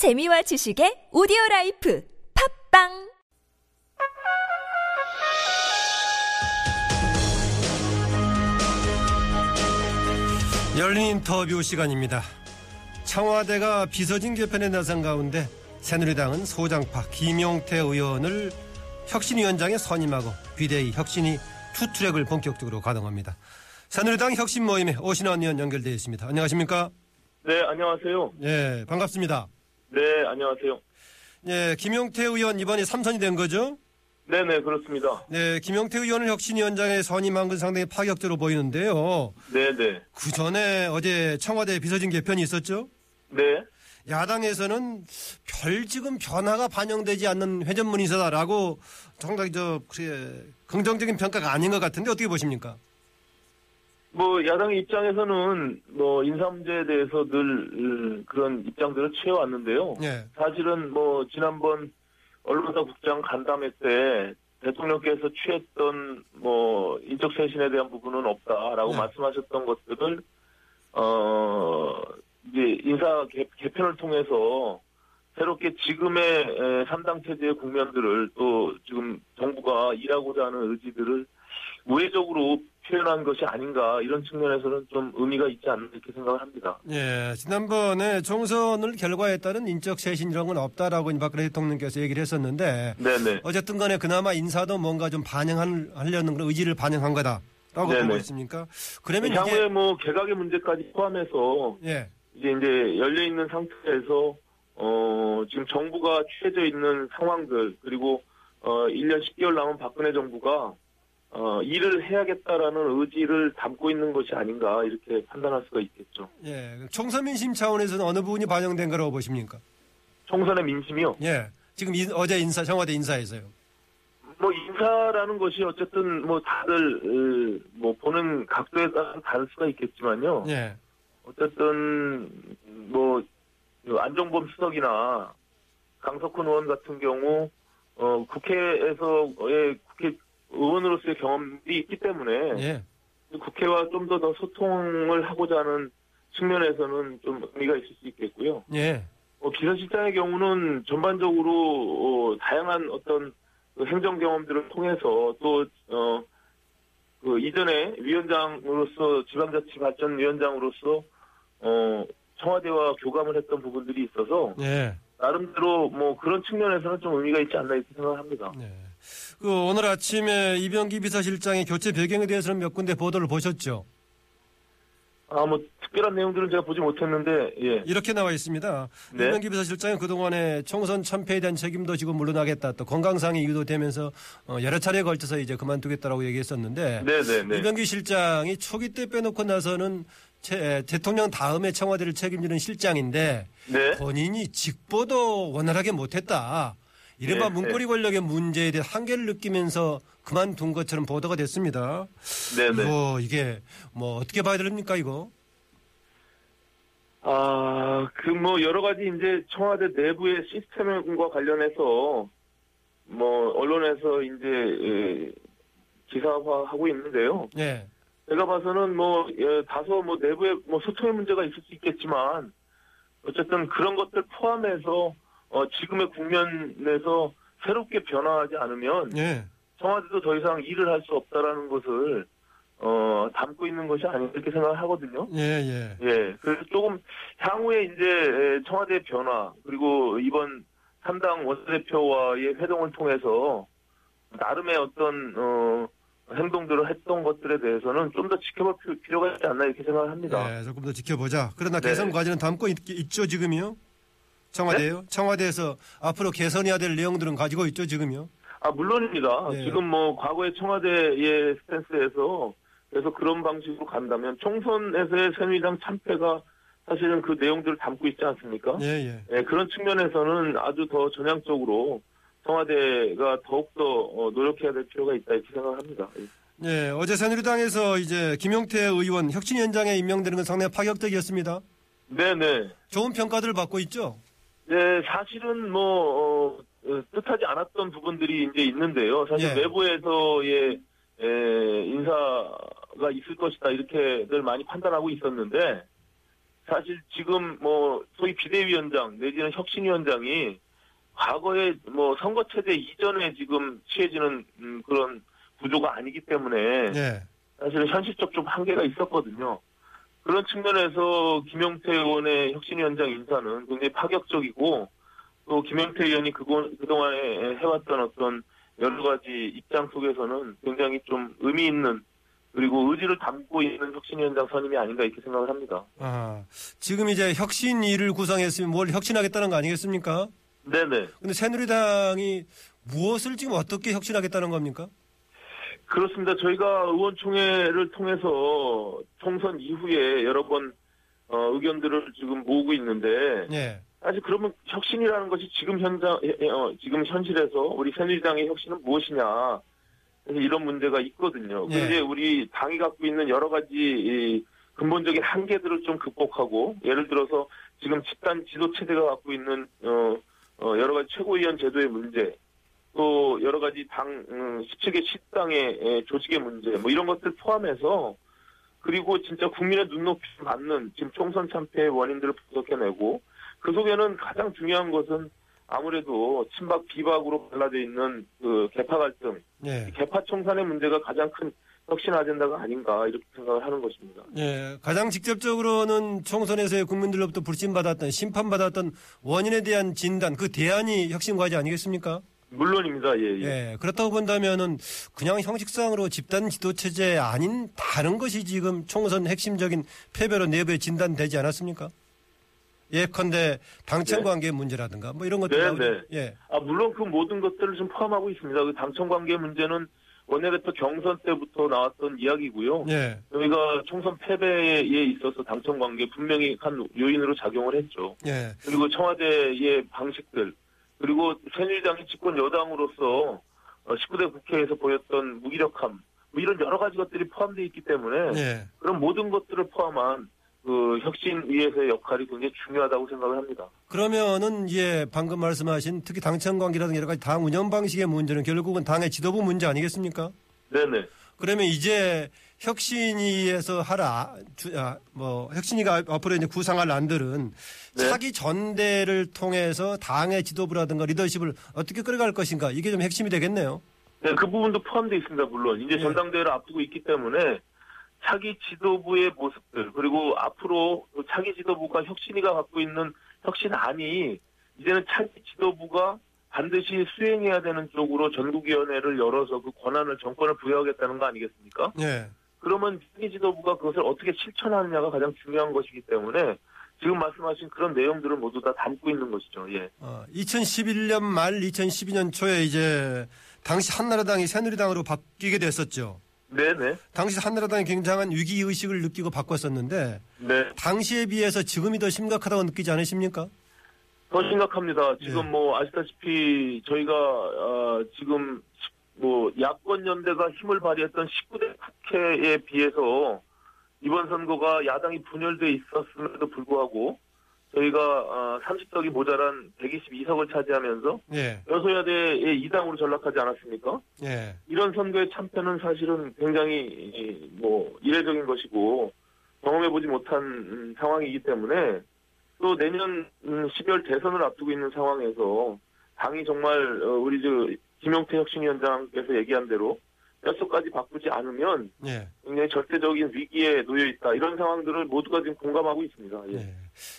재미와 지식의 오디오 life 팟빵 열린 인터뷰 시간입니다. 청와대가 비서진 개편에 나선 가운데 새누리당은 소장파 김용태 의원을 혁신위원장에 선임하고 비대위 혁신위 two-track을 본격적으로 가동합니다. 새누리당 혁신 모임에 오신환 의원 연결되어 있습니다. 안녕하십니까? 네, 안녕하세요. 예, 반갑습니다. 네, 안녕하세요. 예, 김용태 의원 이번에 삼선이 된 거죠? 네네, 그렇습니다. 네, 김용태 의원을 혁신위원장에 선임한 건 상당히 파격적으로 보이는데요. 네네. 그 전에 어제 청와대 비서진 개편이 있었죠? 네. 야당에서는 별 지금 변화가 반영되지 않는 회전문이 있어다라고 상당히 저 그래 긍정적인 평가가 아닌 것 같은데 어떻게 보십니까? 뭐, 야당 입장에서는 뭐, 인사 문제에 대해서 늘 음, 그런 입장들을 취해왔는데요. 예, 사실은 뭐, 지난번 언론사 국장 간담회 때 대통령께서 취했던 뭐, 인적 쇄신에 대한 부분은 없다라고 네. 말씀하셨던 것들을, 어, 이제 인사 개, 개편을 통해서 새롭게 지금의 에, 3당 체제의 국면들을 또 지금 정부가 일하고자 하는 의지들을 우회적으로 표현한 것이 아닌가 이런 측면에서는 좀 의미가 있지 않나 이렇게 생각을 합니다. 예. 지난번에 총선을 결과에 따른 인적 쇄신 이런 건 없다라고 박근혜 대통령께서 얘기를 했었는데 네네. 어쨌든 간에 그나마 인사도 뭔가 좀 반영하려는 그런 의지를 반영한 거다라고 네네. 보고 있습니까? 그러면 향후에 이게 뭐 개각의 문제까지 포함해서 예, 이제 이제 열려 있는 상태에서 어 지금 정부가 취해져 있는 상황들 그리고 어 1년 10개월 남은 박근혜 정부가 어 일을 해야겠다라는 의지를 담고 있는 것이 아닌가 이렇게 판단할 수가 있겠죠. 예. 총선 민심 차원에서는 어느 부분이 반영된 거라고 보십니까? 총선의 민심이요. 예. 지금 인- 어제 인사 청와대 인사에서요. 뭐 인사라는 것이 어쨌든 뭐 다들 으, 뭐 보는 각도에 따라 다를 수가 있겠지만요. 예. 어쨌든 뭐 안종범 수석이나 강석훈 의원 같은 경우 어 국회에서의 국회 의원으로서의 경험이 있기 때문에 예. 국회와 좀 더 더 소통을 하고자 하는 측면에서는 좀 의미가 있을 수 있겠고요. 예. 어, 비서실장의 경우는 전반적으로 어, 다양한 어떤 그 행정 경험들을 통해서 또 어, 그 이전에 위원장으로서 지방자치발전위원장으로서 어, 청와대와 교감을 했던 부분들이 있어서 예. 나름대로 뭐 그런 측면에서는 좀 의미가 있지 않나 이렇게 생각합니다. 예. 그 오늘 아침에 이병기 비서실장의 교체 배경에 대해서는 몇 군데 보도를 보셨죠? 아 뭐 특별한 내용들은 제가 보지 못했는데 예. 이렇게 나와 있습니다. 네. 이병기 비서실장은 그동안에 총선 참패에 대한 책임도 지금 물러나겠다. 또 건강상의 이유도 되면서 어, 여러 차례에 걸쳐서 이제 그만두겠다라고 얘기했었는데 네네네. 이병기 실장이 초기 때 빼놓고 나서는 채- 대통령 다음에 청와대를 책임지는 실장인데 네. 본인이 직보도 원활하게 못했다. 이른바 네, 문고리 권력의 문제에 대해 한계를 느끼면서 그만둔 것처럼 보도가 됐습니다. 네네. 이거 이게 뭐 어떻게 봐야 됩니까 이거? 아, 그 뭐 여러 가지 이제 청와대 내부의 시스템과 관련해서 뭐 언론에서 이제 에, 기사화하고 있는데요. 예. 제가 봐서는 뭐 예, 다소 뭐 내부에 뭐 소통의 문제가 있을 수 있겠지만 어쨌든 그런 것들 포함해서 어, 지금의 국면에서 새롭게 변화하지 않으면 예. 청와대도 더 이상 일을 할 수 없다라는 것을 어, 담고 있는 것이 아닌가 이렇게 생각을 하거든요. 예, 예. 예, 그래서 조금 향후에 이제 청와대 변화 그리고 이번 3당 원내대표와의 회동을 통해서 나름의 어떤 어, 행동들을 했던 것들에 대해서는 좀 더 지켜볼 필요- 필요가 있지 않나 이렇게 생각을 합니다. 예, 조금 더 지켜보자. 그러나 네. 개선 과제는 담고 있, 있죠, 지금이요? 청와대요? 청와대에서 앞으로 개선해야 될 내용들은 가지고 있죠, 지금이요? 아 물론입니다. 예. 지금 뭐 과거의 청와대의 스탠스에서 그래서 그런 방식으로 간다면 총선에서의 새누리당 참패가 사실은 그 내용들을 담고 있지 않습니까? 예, 예. 예, 그런 측면에서는 아주 더 전향적으로 청와대가 더욱더 어, 노력해야 될 필요가 있다 이렇게 생각합니다. 예. 예, 어제 새누리당에서 이제 김용태 의원 혁신위원장에 임명되는 건 상당히 파격적이었습니다. 네 네. 좋은 평가들을 받고 있죠? 네, 사실은 뭐 어, 어, 뜻하지 않았던 부분들이 이제 있는데요. 사실 예. 외부에서의 에, 인사가 있을 것이다 이렇게들 많이 판단하고 있었는데 사실 지금 뭐 소위 비대위원장 내지는 혁신위원장이 과거에 뭐 선거 체제 이전에 지금 취해지는 음, 그런 구조가 아니기 때문에 예. 사실은 현실적 좀 한계가 있었거든요. 그런 측면에서 김영태 의원의 혁신위원장 인사는 굉장히 파격적이고 또 김영태 의원이 그동안에 해왔던 어떤 여러 가지 입장 속에서는 굉장히 좀 의미 있는 그리고 의지를 담고 있는 혁신위원장 선임이 아닌가 이렇게 생각을 합니다. 아, 지금 이제 혁신위를 구성했으면 뭘 혁신하겠다는 거 아니겠습니까? 네네. 근데 새누리당이 무엇을 지금 어떻게 혁신하겠다는 겁니까? 그렇습니다. 저희가 의원총회를 통해서 총선 이후에 여러 번 어, 의견들을 지금 모으고 있는데 예. 사실 그러면 혁신이라는 것이 지금 현장 어, 지금 현실에서 우리 새누리당의 혁신은 무엇이냐 이런 문제가 있거든요. 예. 근데 우리 당이 갖고 있는 여러 가지 이 근본적인 한계들을 좀 극복하고 예를 들어서 지금 집단 지도 체제가 갖고 있는 어, 어, 여러 가지 최고위원 제도의 문제 또 여러 가지 당 음, 17개 식당의 에, 조직의 문제 뭐 이런 것들 포함해서 그리고 진짜 국민의 눈높이 맞는 지금 총선 참패의 원인들을 분석해내고 그 속에는 가장 중요한 것은 아무래도 친박 비박으로 갈라져 있는 그 개파 갈등, 예. 개파 청산의 문제가 가장 큰 혁신 아젠다가 아닌가 이렇게 생각을 하는 것입니다. 예. 가장 직접적으로는 총선에서의 국민들로부터 불신받았던, 심판받았던 원인에 대한 진단, 그 대안이 혁신 과제 아니겠습니까? 물론입니다. 예, 예. 예. 그렇다고 본다면은 그냥 형식상으로 집단 지도 체제 아닌 다른 것이 지금 총선 핵심적인 패배로 내부에 진단되지 않았습니까? 예컨대 당청 네. 관계 문제라든가 뭐 이런 것들 네, 나오죠. 네. 예. 아, 물론 그 모든 것들을 좀 포함하고 있습니다. 그 당청 관계 문제는 원내대표 경선 때부터 나왔던 이야기고요. 예. 저희가 총선 패배에 있어서 당청 관계 분명히 한 요인으로 작용을 했죠. 예. 그리고 청와대의 방식들, 그리고 새누리당이 집권 여당으로서 19대 국회에서 보였던 무기력함, 뭐 이런 여러 가지 것들이 포함되어 있기 때문에 예. 그런 모든 것들을 포함한 그 혁신위에서의 역할이 굉장히 중요하다고 생각을 합니다. 그러면은 예 방금 말씀하신 특히 당청 관계라든가 여러 가지 당 운영 방식의 문제는 결국은 당의 지도부 문제 아니겠습니까? 네네. 그러면 이제 혁신위에서 하라 주- 아, 뭐 혁신위가 앞으로 이제 구상할 안들은 네. 차기 전대를 통해서 당의 지도부라든가 리더십을 어떻게 끌어갈 것인가 이게 좀 핵심이 되겠네요. 네, 그 부분도 포함되어 있습니다, 물론. 이제 네. 전당대회를 앞두고 있기 때문에 차기 지도부의 모습들, 그리고 앞으로 그 차기 지도부가 혁신이가 갖고 있는 혁신안이 이제는 차기 지도부가 반드시 수행해야 되는 쪽으로 전국위원회를 열어서 그 권한을 정권을 부여하겠다는 거 아니겠습니까? 예. 그러면 차기 지도부가 그것을 어떻게 실천하느냐가 가장 중요한 것이기 때문에 지금 말씀하신 그런 내용들을 모두 다 담고 있는 것이죠. 예. 어, 2011년 말 2012년 초에 이제 당시 한나라당이 새누리당으로 바뀌게 됐었죠. 네네. 당시 한나라당이 굉장한 위기 의식을 느끼고 바꿨었는데 네. 당시에 비해서 지금이 더 심각하다고 느끼지 않으십니까? 더 심각합니다. 지금 네. 뭐 아시다시피 저희가 어, 지금 뭐 야권 연대가 힘을 발휘했던 19대 국회에 비해서 이번 선거가 야당이 분열돼 있었음에도 불구하고 저희가 어, 30석이 모자란 122석을 차지하면서 예, 여소야대의 2당으로 전락하지 않았습니까? 예, 이런 선거의 참패는 사실은 굉장히 이, 뭐 이례적인 것이고 경험해보지 못한 음, 상황이기 때문에 또 내년 음, 12월 대선을 앞두고 있는 상황에서 당이 정말 어, 우리 저 김용태 혁신위원장께서 얘기한 대로 뼛속까지 바꾸지 않으면 예, 굉장히 절대적인 위기에 놓여 있다 이런 상황들을 모두가 지금 공감하고 있습니다. 예. 예.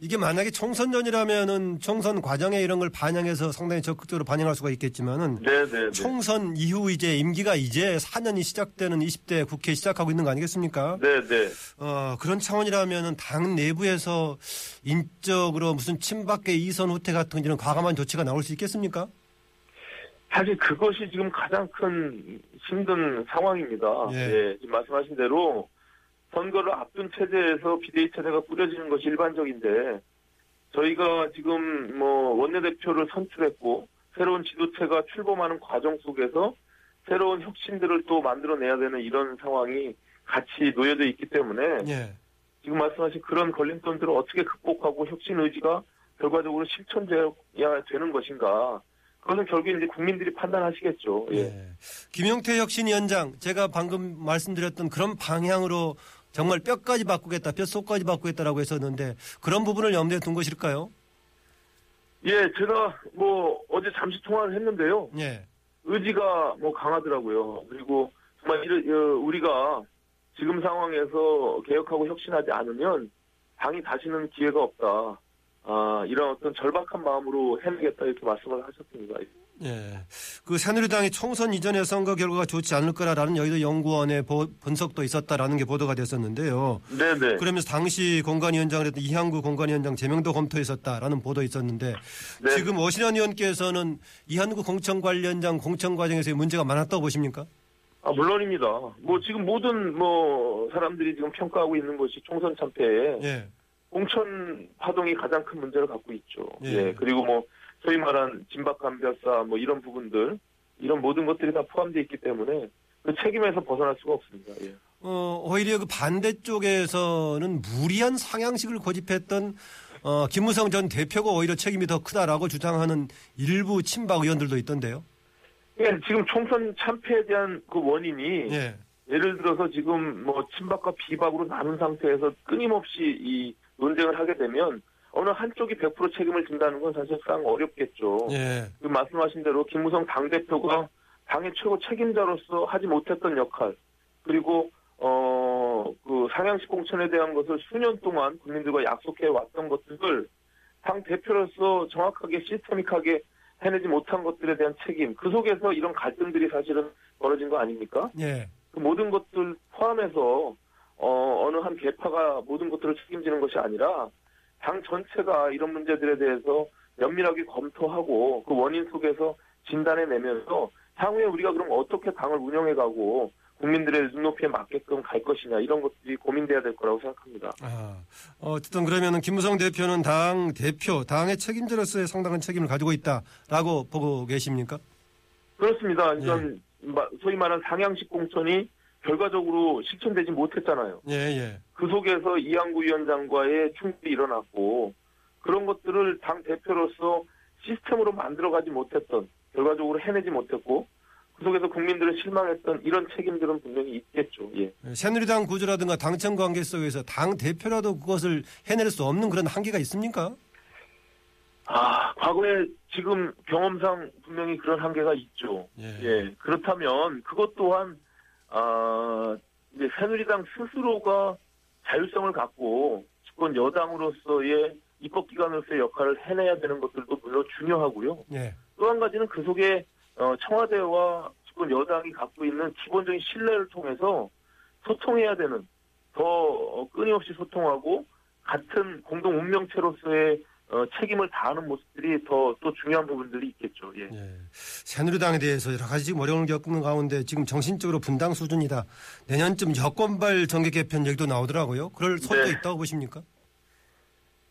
이게 만약에 총선 전이라면은 총선 과정에 이런 걸 반영해서 상당히 적극적으로 반영할 수가 있겠지만은 네네. 총선 이후 이제 임기가 이제 4년이 시작되는 20대 국회 시작하고 있는 거 아니겠습니까? 네네. 어, 그런 차원이라면은 당 내부에서 인적으로 무슨 친박계 이선 후퇴 같은 이런 과감한 조치가 나올 수 있겠습니까? 사실 그것이 지금 가장 큰 힘든 상황입니다. 예. 예, 지금 말씀하신 대로 선거를 앞둔 체제에서 비대위 체제가 꾸려지는 것이 일반적인데 저희가 지금 뭐 원내대표를 선출했고 새로운 지도체가 출범하는 과정 속에서 새로운 혁신들을 또 만들어내야 되는 이런 상황이 같이 놓여져 있기 때문에 예. 지금 말씀하신 그런 걸림돌들을 어떻게 극복하고 혁신 의지가 결과적으로 실천돼야 되는 것인가. 그것은 결국 이제 국민들이 판단하시겠죠. 예. 예. 김용태 혁신위원장 제가 방금 말씀드렸던 그런 방향으로 정말 뼈까지 바꾸겠다, 뼛속까지 바꾸겠다라고 했었는데 그런 부분을 염두에 둔 것일까요? 예, 제가 뭐 어제 잠시 통화를 했는데요. 예. 의지가 뭐 강하더라고요. 그리고 정말 어, 우리가 지금 상황에서 개혁하고 혁신하지 않으면 당이 다시는 기회가 없다. 아, 이런 어떤 절박한 마음으로 해내겠다 이렇게 말씀을 하셨습니다. 예. 그 새누리당이 총선 이전의 선거 결과가 좋지 않을 거라라는 여의도 연구원의 보- 분석도 있었다라는 게 보도가 됐었는데요. 네네. 그러면서 당시 공관위원장을 했던 이항구 공관위원장 제명도 검토했었다라는 보도 있었는데 네. 지금 오신환 의원께서는 이한구 공천관련장 공천 과정에서의 문제가 많았다고 보십니까? 아, 물론입니다. 뭐 지금 모든 뭐 사람들이 지금 평가하고 있는 것이 총선 참패에 예. 공천 파동이 가장 큰 문제를 갖고 있죠. 예. 예. 그리고 뭐 소위 말한 진박감별사 뭐 이런 부분들 이런 모든 것들이 다 포함되어 있기 때문에 그 책임에서 벗어날 수가 없습니다. 예. 어, 오히려 그 반대쪽에서는 무리한 상향식을 고집했던 어, 김무성 전 대표가 오히려 책임이 더 크다라고 주장하는 일부 친박 의원들도 있던데요. 예, 지금 총선 참패에 대한 그 원인이 예. 예를 들어서 지금 뭐 친박과 비박으로 나눈 상태에서 끊임없이 이 논쟁을 하게 되면 어느 한쪽이 100% 책임을 진다는 건 사실상 어렵겠죠. 예. 그 말씀하신 대로 김무성 당대표가 당의 최고 책임자로서 하지 못했던 역할, 그리고, 어, 그 상향식 공천에 대한 것을 수년 동안 국민들과 약속해 왔던 것들을 당 대표로서 정확하게 시스테믹하게 해내지 못한 것들에 대한 책임, 그 속에서 이런 갈등들이 사실은 벌어진 거 아닙니까? 예. 그 모든 것들 포함해서, 어, 어느 한 계파가 모든 것들을 책임지는 것이 아니라 당 전체가 이런 문제들에 대해서 면밀하게 검토하고 그 원인 속에서 진단해내면서 향후에 우리가 그럼 어떻게 당을 운영해가고 국민들의 눈높이에 맞게끔 갈 것이냐 이런 것들이 고민돼야 될 거라고 생각합니다. 아, 어쨌든 그러면은 김무성 대표는 당 대표, 당의 책임자로서의 상당한 책임을 가지고 있다라고 보고 계십니까? 그렇습니다. 이건 마- 소위 말하는 상향식 공천이 결과적으로 실천되지 못했잖아요. 예, 예. 그 속에서 이양구 위원장과의 충돌이 일어났고 그런 것들을 당 대표로서 시스템으로 만들어가지 못했던 결과적으로 해내지 못했고 그 속에서 국민들을 실망했던 이런 책임들은 분명히 있겠죠. 예. 새누리당 구조라든가 당청 관계 속에서 당 대표라도 그것을 해낼 수 없는 그런 한계가 있습니까? 아 과거에 지금 경험상 분명히 그런 한계가 있죠. 예. 예. 그렇다면 그것 또한 아 이제 새누리당 스스로가 자율성을 갖고 집권 여당으로서의 입법 기관으로서의 역할을 해내야 되는 것들도 물론 중요하고요. 예. 또한 가지는 그 속에 어, 청와대와 집권 여당이 갖고 있는 기본적인 신뢰를 통해서 소통해야 되는 더 어, 끊임없이 소통하고 같은 공동 운명체로서의 어, 책임을 다하는 모습들이 더 또 중요한 부분들이 있겠죠. 예. 예. 새누리당에 대해서 여러 가지 지금 어려움을 겪는 가운데 지금 정신적으로 분당 수준이다. 내년쯤 여권발 정계 개편 얘기도 나오더라고요. 그럴 소도 네. 있다고 보십니까?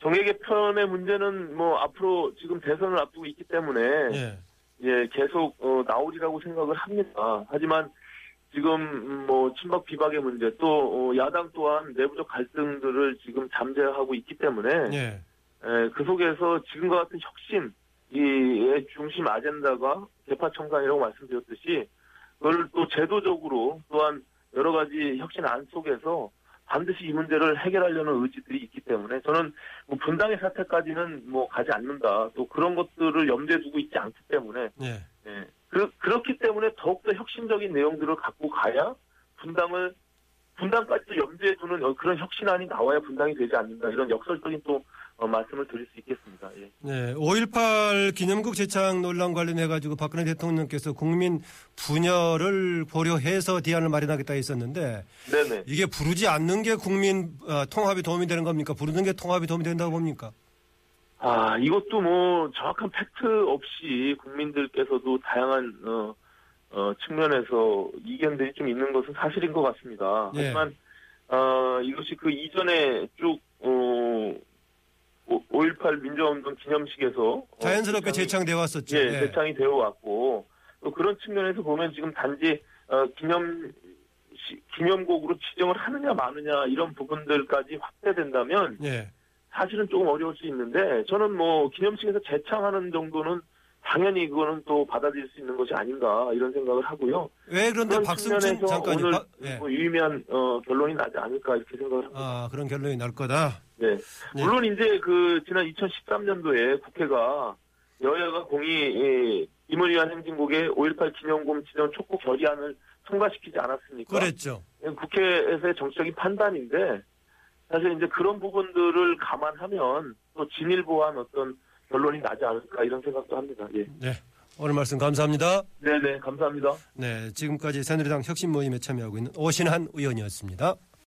정계 개편의 문제는 뭐 앞으로 지금 대선을 앞두고 있기 때문에 예. 예, 계속 어, 나오리라고 생각을 합니다. 하지만 지금 음, 뭐 친박 비박의 문제 또 어, 야당 또한 내부적 갈등들을 지금 잠재하고 있기 때문에 예. 에, 그 속에서 지금과 같은 혁신 이의 중심 아젠다가 개파 청산이라고 말씀드렸듯이 그걸 또 제도적으로 또한 여러 가지 혁신 안 속에서 반드시 이 문제를 해결하려는 의지들이 있기 때문에 저는 뭐 분당의 사태까지는 뭐 가지 않는다. 또 그런 것들을 염두에 두고 있지 않기 때문에 예. 예. 그, 그렇기 때문에 더욱더 혁신적인 내용들을 갖고 가야 분당을 분당까지도 염두에 두는 어, 그런 혁신안이 나와야 분당이 되지 않는다. 이런 역설적인 또 어, 말씀을 드릴 수 있겠습니다. 예. 네, 5.18 기념국 재창 논란 관련해가지고 박근혜 대통령께서 국민 분열을 고려해서 대안을 마련하겠다 했었는데 네네. 이게 부르지 않는 게 국민 어, 통합이 도움이 되는 겁니까? 부르는 게 통합이 도움이 된다고 봅니까? 아, 이것도 뭐 정확한 팩트 없이 국민들께서도 다양한 어, 어, 측면에서 이견들이 좀 있는 것은 사실인 것 같습니다. 예. 하지만 어, 이것이 그 이전에 쭉 어, 5.18 민주화운동 기념식에서 어, 자연스럽게 재창이- 재창돼 왔었죠. 예, 예. 재창이 되어 왔고 또 그런 측면에서 보면 지금 단지 어, 기념 시- 기념곡으로 지정을 하느냐 마느냐 이런 부분들까지 확대된다면 예. 사실은 조금 어려울 수 있는데 저는 뭐 기념식에서 재창하는 정도는 당연히 그거는 또 받아들일 수 있는 것이 아닌가 이런 생각을 하고요. 왜 그런데 그런 박승진 장관이 오늘 바- 예. 뭐 유의미한 어, 결론이 나지 않을까 이렇게 생각을 합니다. 아 그런 결론이 날 거다. 네. 네. 물론 이제 그 지난 2013년도에 국회가 여야가 공이 예, 임의위한 행진국의 5.18 기념금 지정 촉구 결의안을 통과시키지 않았습니까? 그랬죠. 국회에서의 정치적인 판단인데 사실 이제 그런 부분들을 감안하면 또 진일보한 어떤 결론이 나지 않을까 이런 생각도 합니다. 예. 네. 오늘 말씀 감사합니다. 네네 감사합니다. 네, 지금까지 새누리당 혁신 모임에 참여하고 있는 오신한 의원이었습니다.